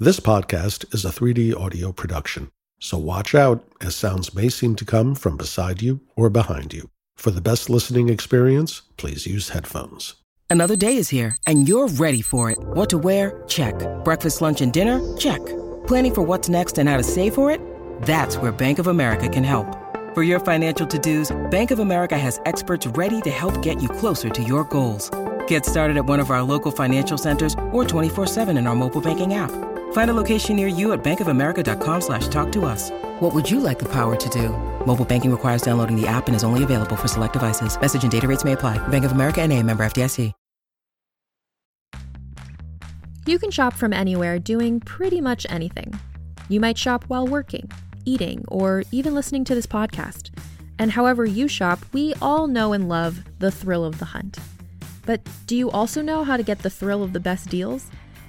This podcast is a 3D audio production, so watch out as sounds may seem to come from beside you or behind you. For the best listening experience, please use headphones. Another day is here, and you're ready for it. What to wear? Check. Breakfast, lunch, and dinner? Check. Planning for what's next and how to save for it? That's where Bank of America can help. For your financial to-dos, Bank of America has experts ready to help get you closer to your goals. Get started at one of our local financial centers or 24-7 in our mobile banking app. Find a location near you at bankofamerica.com slash talk to us. What would you like the power to do? Mobile banking requires downloading the app and is only available for select devices. Message and data rates may apply. Bank of America and a member FDIC. You can shop from anywhere doing pretty much anything. You might shop while working, eating, or even listening to this podcast. And however you shop, we all know and love the thrill of the hunt. But do you also know how to get the thrill of the best deals?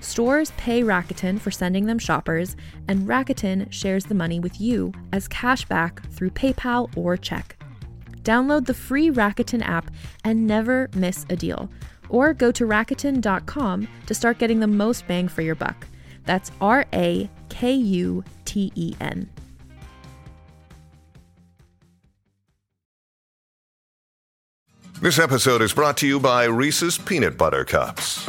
Stores pay Rakuten for sending them shoppers, and Rakuten shares the money with you as cash back through PayPal or check. Download the free Rakuten app and never miss a deal. Or go to Rakuten.com to start getting the most bang for your buck. That's R A K U T E N. This episode is brought to you by Reese's Peanut Butter Cups.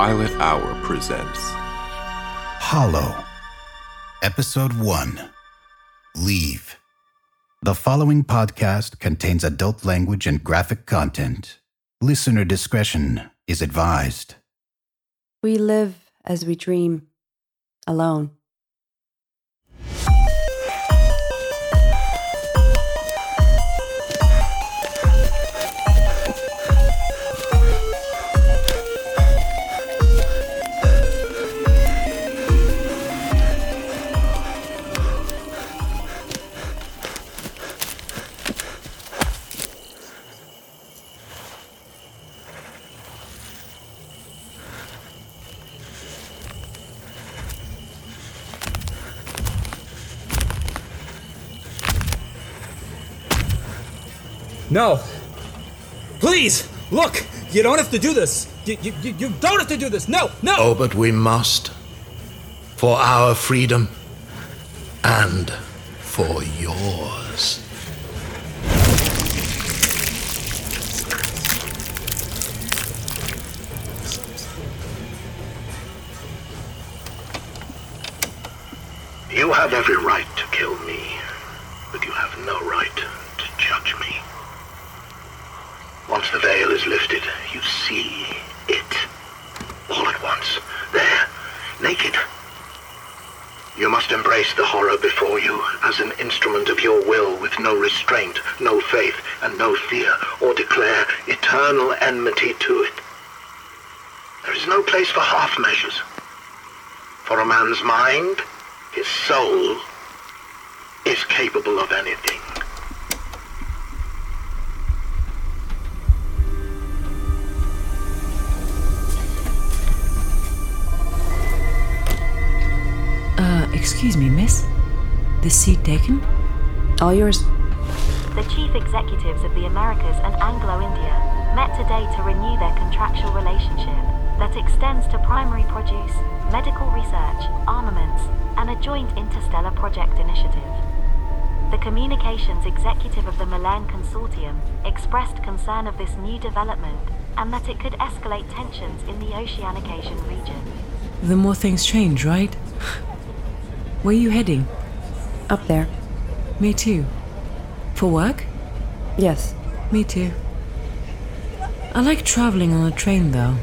Violet Hour presents Hollow. Episode 1 Leave. The following podcast contains adult language and graphic content. Listener discretion is advised. We live as we dream, alone. No. Please, look. You don't have to do this. You, you, you- you don't have to do this. No, no. Oh, but we must. For our freedom. And for yours. You have every right to kill me, but you have no right to judge me. Once the veil is lifted, you see it. All at once. There. Naked. You must embrace the horror before you as an instrument of your will with no restraint, no faith, and no fear, or declare eternal enmity to it. There is no place for half measures. For a man's mind, his soul, is capable of anything. Excuse me, miss? The seat taken? All yours. The chief executives of the Americas and Anglo-India met today to renew their contractual relationship that extends to primary produce, medical research, armaments, and a joint interstellar project initiative. The communications executive of the Milan Consortium expressed concern of this new development and that it could escalate tensions in the Oceanic Asian region. The more things change, right? Where are you heading? Up there. Me too. For work? Yes. Me too. I like traveling on a train though.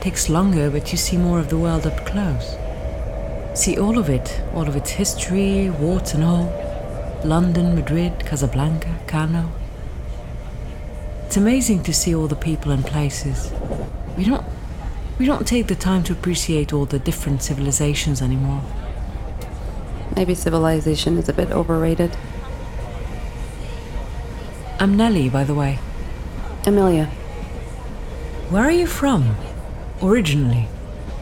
Takes longer, but you see more of the world up close. See all of it, all of its history, warts and all. London, Madrid, Casablanca, Kano. It's amazing to see all the people and places. We don't we don't take the time to appreciate all the different civilizations anymore. Maybe civilization is a bit overrated. I'm Nellie, by the way. Amelia. Where are you from? Originally?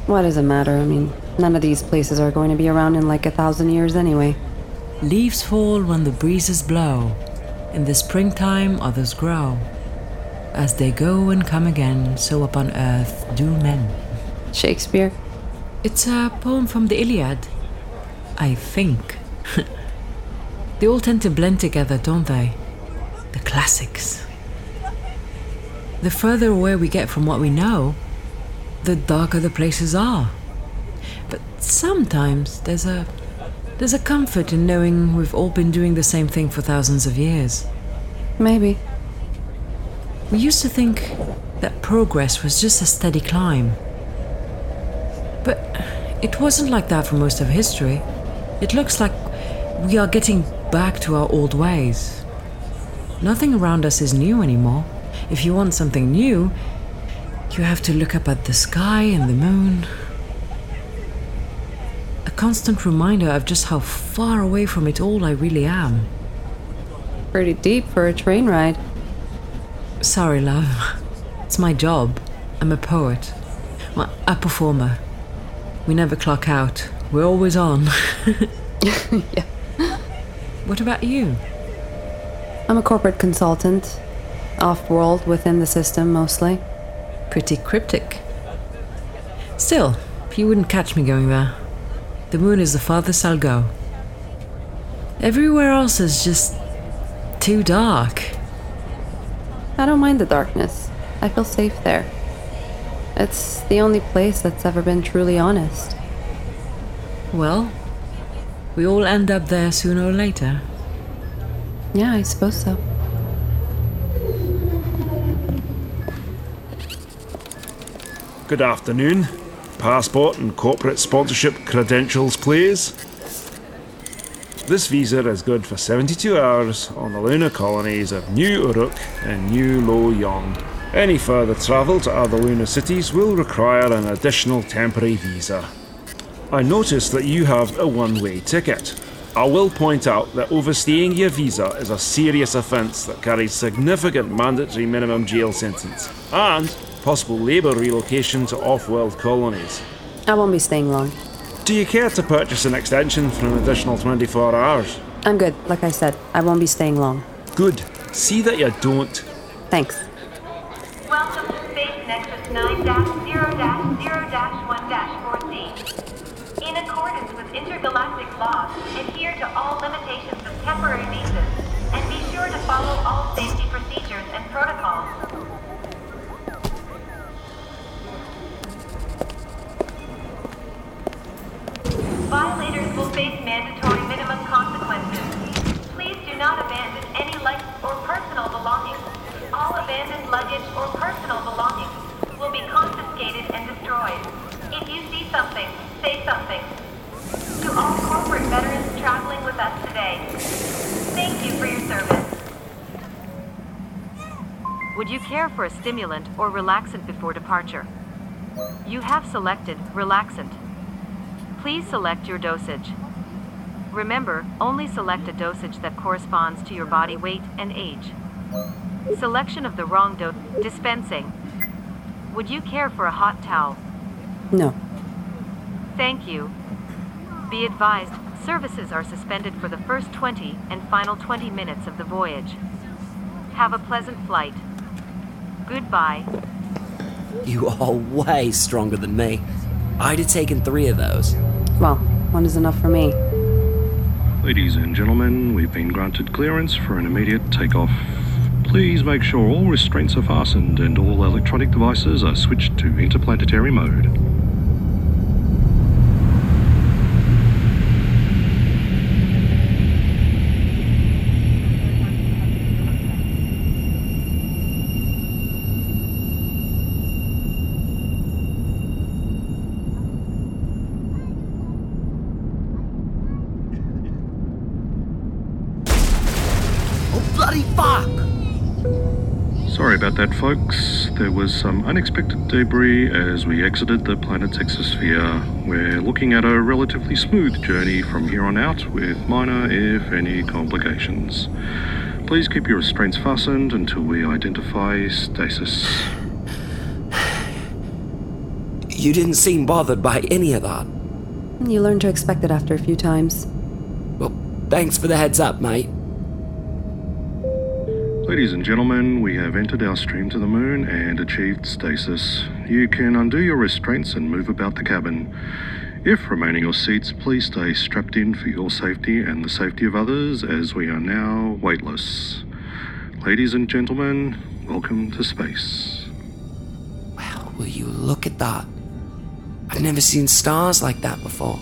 What does it matter? I mean, none of these places are going to be around in like a thousand years anyway. Leaves fall when the breezes blow. In the springtime, others grow. As they go and come again, so upon earth do men. Shakespeare? It's a poem from the Iliad. I think. they all tend to blend together, don't they? The classics. The further away we get from what we know, the darker the places are. But sometimes there's a there's a comfort in knowing we've all been doing the same thing for thousands of years. Maybe. We used to think that progress was just a steady climb. But it wasn't like that for most of history. It looks like we are getting back to our old ways. Nothing around us is new anymore. If you want something new, you have to look up at the sky and the moon. A constant reminder of just how far away from it all I really am. Pretty deep for a train ride. Sorry, love. It's my job. I'm a poet. Well, a performer. We never clock out. We're always on. yeah. What about you? I'm a corporate consultant. Off world, within the system mostly. Pretty cryptic. Still, you wouldn't catch me going there. The moon is the farthest I'll go. Everywhere else is just too dark. I don't mind the darkness. I feel safe there. It's the only place that's ever been truly honest. Well, we all end up there sooner or later. Yeah, I suppose so. Good afternoon. Passport and corporate sponsorship credentials, please. This visa is good for 72 hours on the lunar colonies of New Uruk and New Lo Yong. Any further travel to other lunar cities will require an additional temporary visa. I notice that you have a one way ticket. I will point out that overstaying your visa is a serious offence that carries significant mandatory minimum jail sentence and possible labour relocation to off world colonies. I won't be staying long. Do you care to purchase an extension for an additional 24 hours? I'm good. Like I said, I won't be staying long. Good. See that you don't. Thanks. Welcome to Space Nexus 9-0-0-1-14. In accordance with intergalactic law, adhere to all limitations of temporary visas, and be sure to follow all safety procedures and protocols. Violators will face mandatory minimum consequences. Please do not abandon any life or personal belongings. All abandoned luggage or personal belongings will be confiscated and destroyed. If you see something, say something. To all corporate veterans traveling with us today, thank you for your service. Would you care for a stimulant or relaxant before departure? You have selected relaxant. Please select your dosage. Remember, only select a dosage that corresponds to your body weight and age. Selection of the wrong dose. Dispensing. Would you care for a hot towel? No. Thank you. Be advised, services are suspended for the first 20 and final 20 minutes of the voyage. Have a pleasant flight. Goodbye. You are way stronger than me. I'd have taken three of those. Well, one is enough for me. Ladies and gentlemen, we've been granted clearance for an immediate takeoff. Please make sure all restraints are fastened and all electronic devices are switched to interplanetary mode. About that, folks. There was some unexpected debris as we exited the planet's exosphere. We're looking at a relatively smooth journey from here on out, with minor, if any, complications. Please keep your restraints fastened until we identify stasis. You didn't seem bothered by any of that. You learn to expect it after a few times. Well, thanks for the heads up, mate. Ladies and gentlemen, we have entered our stream to the moon and achieved stasis. You can undo your restraints and move about the cabin. If remaining your seats, please stay strapped in for your safety and the safety of others as we are now weightless. Ladies and gentlemen, welcome to space. Wow, will you look at that? I've never seen stars like that before.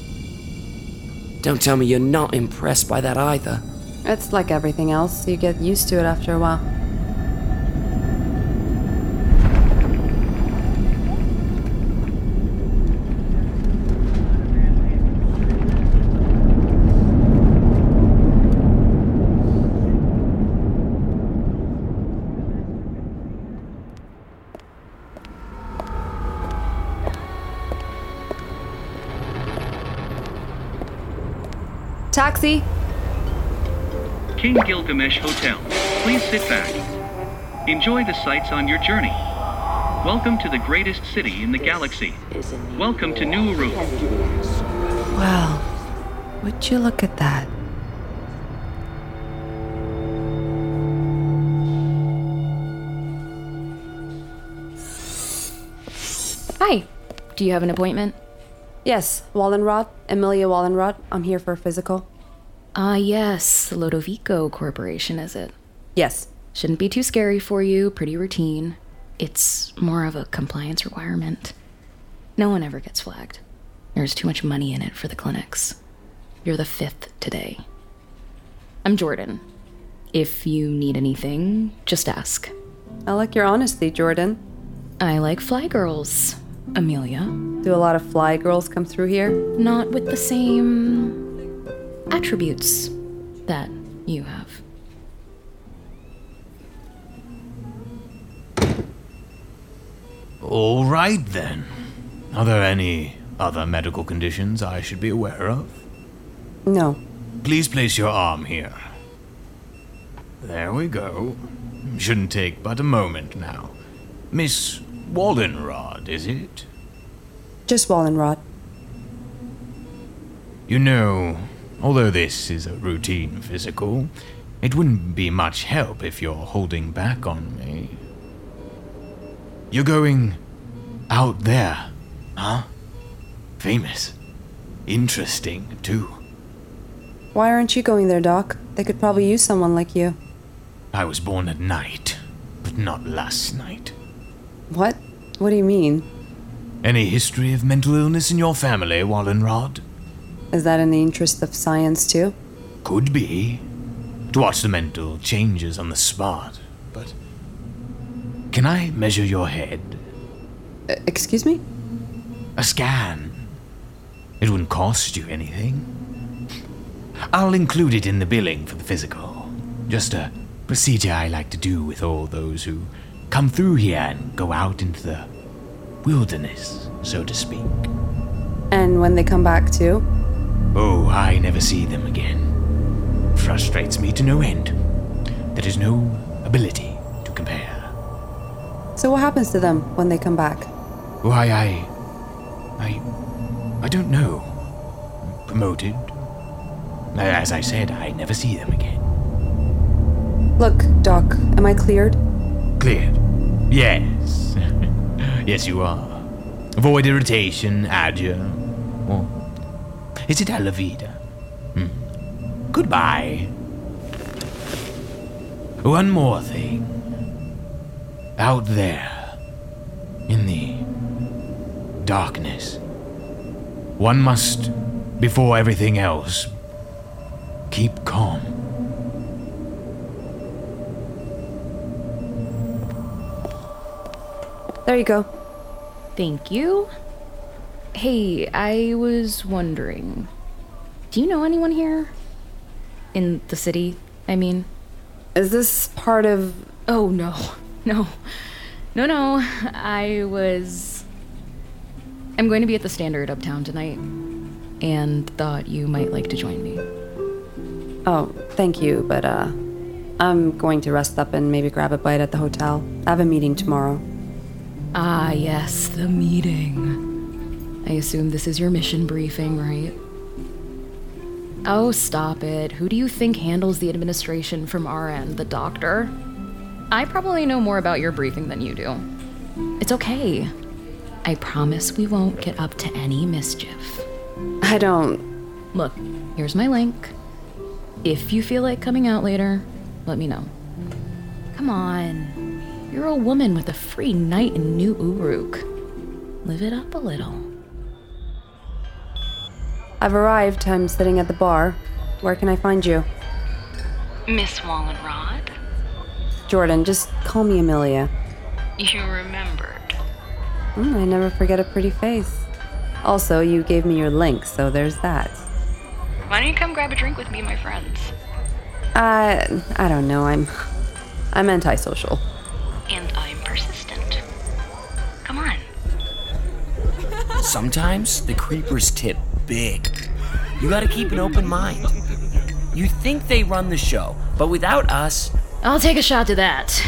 Don't tell me you're not impressed by that either. It's like everything else, you get used to it after a while. Taxi! King Gilgamesh Hotel. Please sit back. Enjoy the sights on your journey. Welcome to the greatest city in the galaxy. Welcome to New Uruk. Well, would you look at that? Hi. Do you have an appointment? Yes, Wallenrod, Amelia Wallenrod. I'm here for a physical. Ah, yes, Lodovico Corporation, is it? Yes. Shouldn't be too scary for you, pretty routine. It's more of a compliance requirement. No one ever gets flagged. There's too much money in it for the clinics. You're the fifth today. I'm Jordan. If you need anything, just ask. I like your honesty, Jordan. I like fly girls, Amelia. Do a lot of fly girls come through here? Not with the same attributes that you have. All right then. Are there any other medical conditions I should be aware of? No. Please place your arm here. There we go. Shouldn't take but a moment now. Miss Wallenrod, is it? Just Wallenrod. You know, although this is a routine physical, it wouldn't be much help if you're holding back on me. You're going out there, huh? Famous. Interesting, too. Why aren't you going there, Doc? They could probably use someone like you. I was born at night, but not last night. What? What do you mean? Any history of mental illness in your family, Wallenrod? Is that in the interest of science, too? Could be. To watch the mental changes on the spot, but. Can I measure your head? Uh, excuse me? A scan. It wouldn't cost you anything. I'll include it in the billing for the physical. Just a procedure I like to do with all those who come through here and go out into the wilderness, so to speak. And when they come back, too? Oh, I never see them again. Frustrates me to no end. There is no ability to compare. So, what happens to them when they come back? Why, I. I. I don't know. Promoted. As I said, I never see them again. Look, Doc, am I cleared? Cleared. Yes. yes, you are. Avoid irritation, adieu. Or is it Alavida? Hmm. Goodbye. One more thing. Out there, in the darkness, one must, before everything else, keep calm. There you go. Thank you. Hey, I was wondering do you know anyone here? In the city, I mean? Is this part of. Oh, no. No. No, no. I was. I'm going to be at the Standard uptown tonight, and thought you might like to join me. Oh, thank you, but, uh. I'm going to rest up and maybe grab a bite at the hotel. I have a meeting tomorrow. Ah, yes, the meeting. I assume this is your mission briefing, right? Oh, stop it. Who do you think handles the administration from our end? The doctor? I probably know more about your briefing than you do. It's okay. I promise we won't get up to any mischief. I don't. Look, here's my link. If you feel like coming out later, let me know. Come on. You're a woman with a free night in New Uruk. Live it up a little. I've arrived. I'm sitting at the bar. Where can I find you? Miss Wallenrod? Jordan, just call me Amelia. You remembered. Mm, I never forget a pretty face. Also, you gave me your link, so there's that. Why don't you come grab a drink with me and my friends? Uh, I don't know. I'm. I'm antisocial. And I'm persistent. Come on. Sometimes the creepers tip big. You gotta keep an open mind. You think they run the show, but without us, I'll take a shot to that.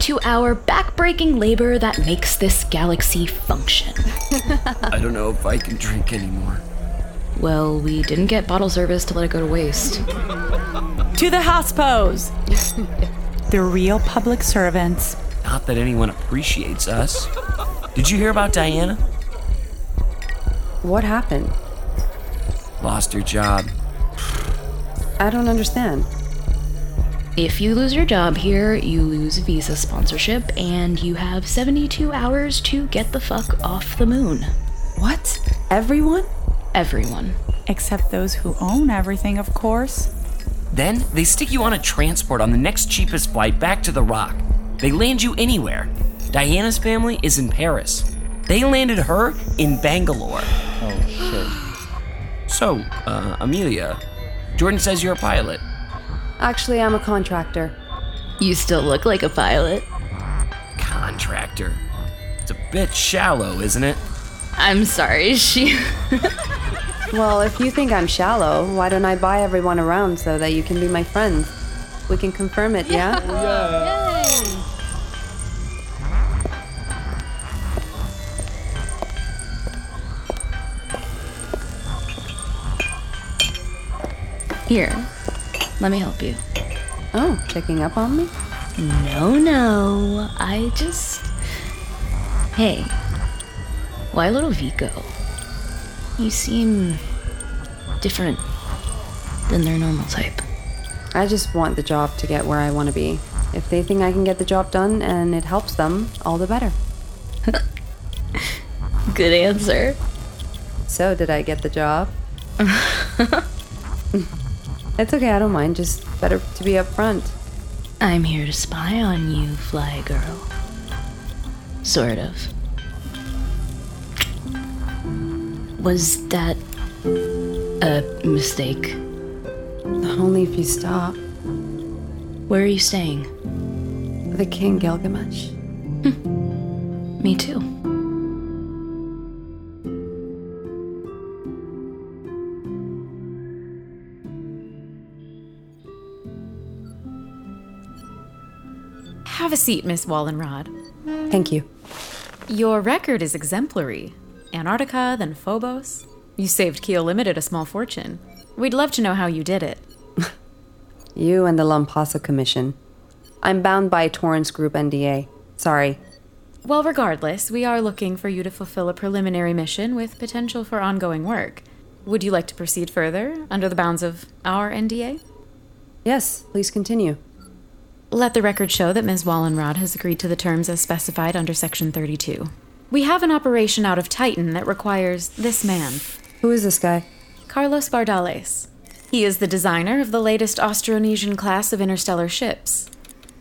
To our backbreaking labor that makes this galaxy function. I don't know if I can drink anymore. Well, we didn't get bottle service to let it go to waste. To the hospos! the real public servants. Not that anyone appreciates us. Did you hear about Diana? What happened? Lost your job. I don't understand. If you lose your job here, you lose visa sponsorship, and you have 72 hours to get the fuck off the moon. What? Everyone? Everyone. Except those who own everything, of course. Then they stick you on a transport on the next cheapest flight back to the Rock. They land you anywhere. Diana's family is in Paris. They landed her in Bangalore. Shit. So, uh, Amelia, Jordan says you're a pilot. Actually, I'm a contractor. You still look like a pilot. Contractor. It's a bit shallow, isn't it? I'm sorry, she. well, if you think I'm shallow, why don't I buy everyone around so that you can be my friends? We can confirm it, yeah? Yeah. Here, let me help you. Oh, checking up on me? No, no. I just. Hey, why Lodovico? You seem different than their normal type. I just want the job to get where I want to be. If they think I can get the job done and it helps them, all the better. Good answer. So, did I get the job? it's okay, I don't mind. Just better to be upfront. I'm here to spy on you, Fly Girl. Sort of. Was that a mistake? Only if you stop. Where are you staying? The King Gilgamesh. Hmm. Me too. Have a seat, Miss Wallenrod. Thank you. Your record is exemplary. Antarctica, then Phobos. You saved Keel Limited a small fortune. We'd love to know how you did it. You and the Lampasa Commission. I'm bound by Torrance Group NDA. Sorry. Well, regardless, we are looking for you to fulfill a preliminary mission with potential for ongoing work. Would you like to proceed further under the bounds of our NDA? Yes, please continue. Let the record show that Ms. Wallenrod has agreed to the terms as specified under Section 32. We have an operation out of Titan that requires this man. Who is this guy? Carlos Bardales. He is the designer of the latest Austronesian class of interstellar ships.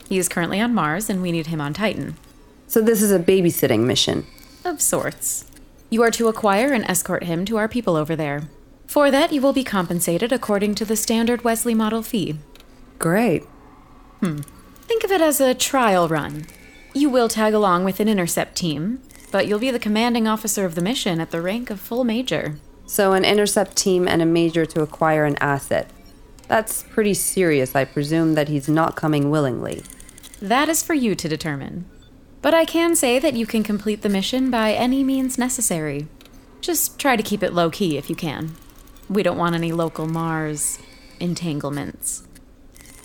He is currently on Mars, and we need him on Titan. So, this is a babysitting mission. Of sorts. You are to acquire and escort him to our people over there. For that, you will be compensated according to the standard Wesley model fee. Great. Hmm. Think of it as a trial run. You will tag along with an intercept team, but you'll be the commanding officer of the mission at the rank of full major. So, an intercept team and a major to acquire an asset. That's pretty serious. I presume that he's not coming willingly. That is for you to determine. But I can say that you can complete the mission by any means necessary. Just try to keep it low key if you can. We don't want any local Mars entanglements.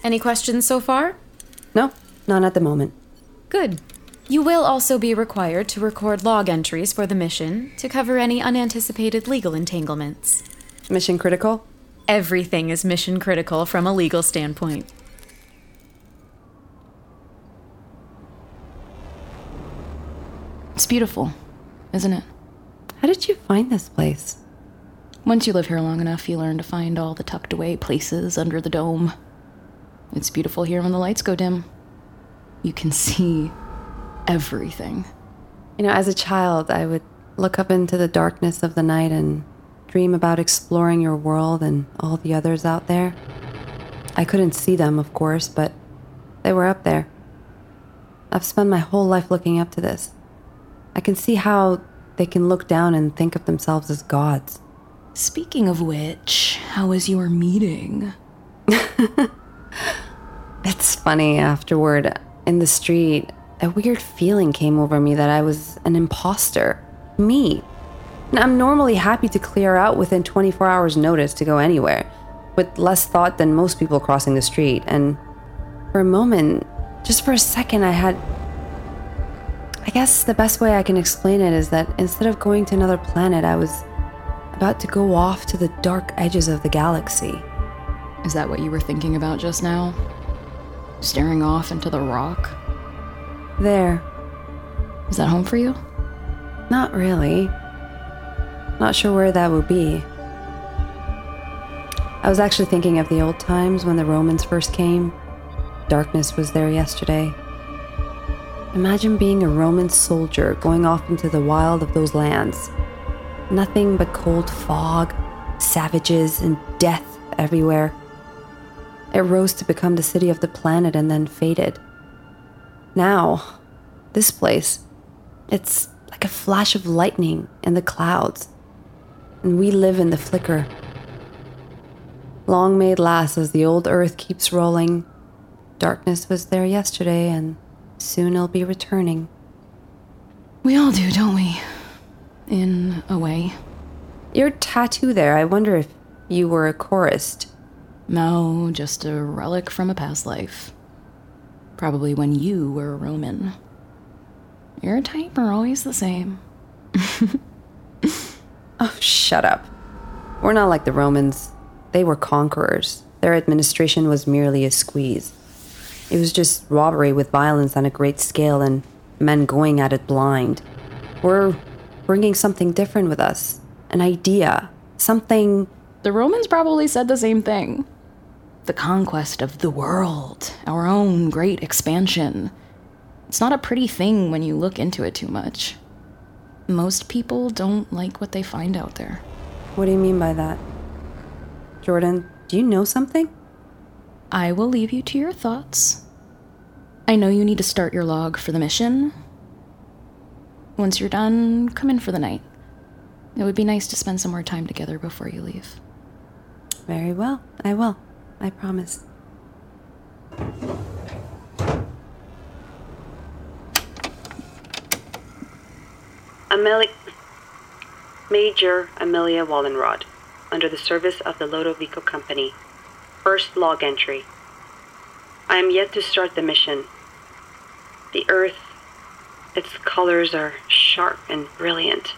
Any questions so far? No, not at the moment. Good. You will also be required to record log entries for the mission to cover any unanticipated legal entanglements. Mission critical? Everything is mission critical from a legal standpoint. It's beautiful, isn't it? How did you find this place? Once you live here long enough, you learn to find all the tucked away places under the dome. It's beautiful here when the lights go dim. You can see everything. You know, as a child, I would look up into the darkness of the night and dream about exploring your world and all the others out there. I couldn't see them, of course, but they were up there. I've spent my whole life looking up to this. I can see how they can look down and think of themselves as gods. Speaking of which, how was your meeting? It's funny, afterward, in the street, a weird feeling came over me that I was an imposter. Me. And I'm normally happy to clear out within 24 hours' notice to go anywhere, with less thought than most people crossing the street. And for a moment, just for a second, I had. I guess the best way I can explain it is that instead of going to another planet, I was about to go off to the dark edges of the galaxy. Is that what you were thinking about just now? Staring off into the rock? There. Is that home for you? Not really. Not sure where that would be. I was actually thinking of the old times when the Romans first came. Darkness was there yesterday. Imagine being a Roman soldier going off into the wild of those lands. Nothing but cold fog, savages, and death everywhere. It rose to become the city of the planet and then faded. Now, this place, it's like a flash of lightning in the clouds, and we live in the flicker. Long may it last as the old earth keeps rolling. Darkness was there yesterday, and soon it'll be returning. We all do, don't we? In a way. Your tattoo there, I wonder if you were a chorist. No, just a relic from a past life. Probably when you were a Roman. Your type are always the same. Oh, shut up. We're not like the Romans. They were conquerors. Their administration was merely a squeeze. It was just robbery with violence on a great scale and men going at it blind. We're bringing something different with us an idea, something. The Romans probably said the same thing. The conquest of the world, our own great expansion. It's not a pretty thing when you look into it too much. Most people don't like what they find out there. What do you mean by that? Jordan, do you know something? I will leave you to your thoughts. I know you need to start your log for the mission. Once you're done, come in for the night. It would be nice to spend some more time together before you leave. Very well, I will. I promise. Amelia. Major Amelia Wallenrod, under the service of the Lodovico Company. First log entry. I am yet to start the mission. The Earth, its colors are sharp and brilliant.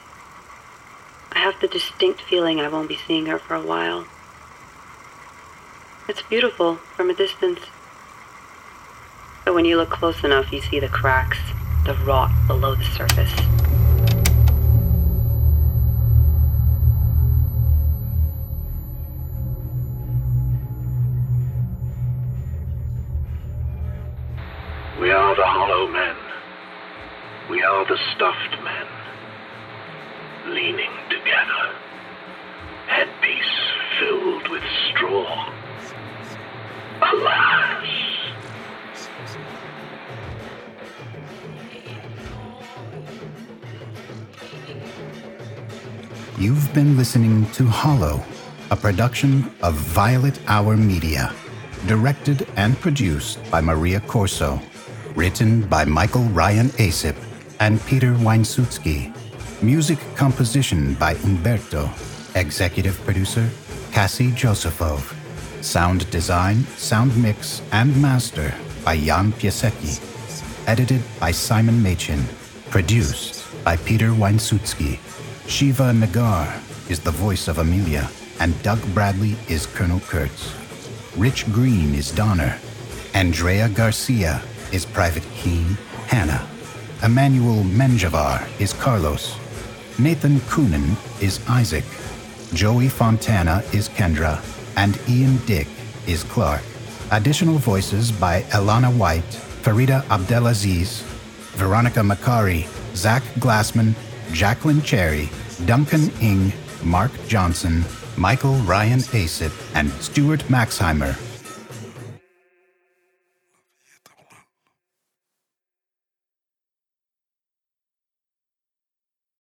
I have the distinct feeling I won't be seeing her for a while. It's beautiful from a distance. But when you look close enough, you see the cracks, the rot below the surface. We are the hollow men. We are the stuffed men. Leaning together. Headpiece filled with straw. You've been listening to Hollow, a production of Violet Hour Media, directed and produced by Maria Corso, written by Michael Ryan Asip and Peter Weinsutsky, music composition by Umberto, executive producer Cassie Josephov sound design, sound mix, and master by Jan Piasecki, edited by Simon Machin, produced by Peter Weinsutsky. Shiva Nagar is the voice of Amelia, and Doug Bradley is Colonel Kurtz. Rich Green is Donner. Andrea Garcia is Private Keen Hannah. Emmanuel Menjavar is Carlos. Nathan Coonan is Isaac. Joey Fontana is Kendra. And Ian Dick is Clark. Additional voices by Elana White, Farida Abdelaziz, Veronica Makari, Zach Glassman, Jacqueline Cherry, Duncan Ing, Mark Johnson, Michael Ryan Asip, and Stuart Maxheimer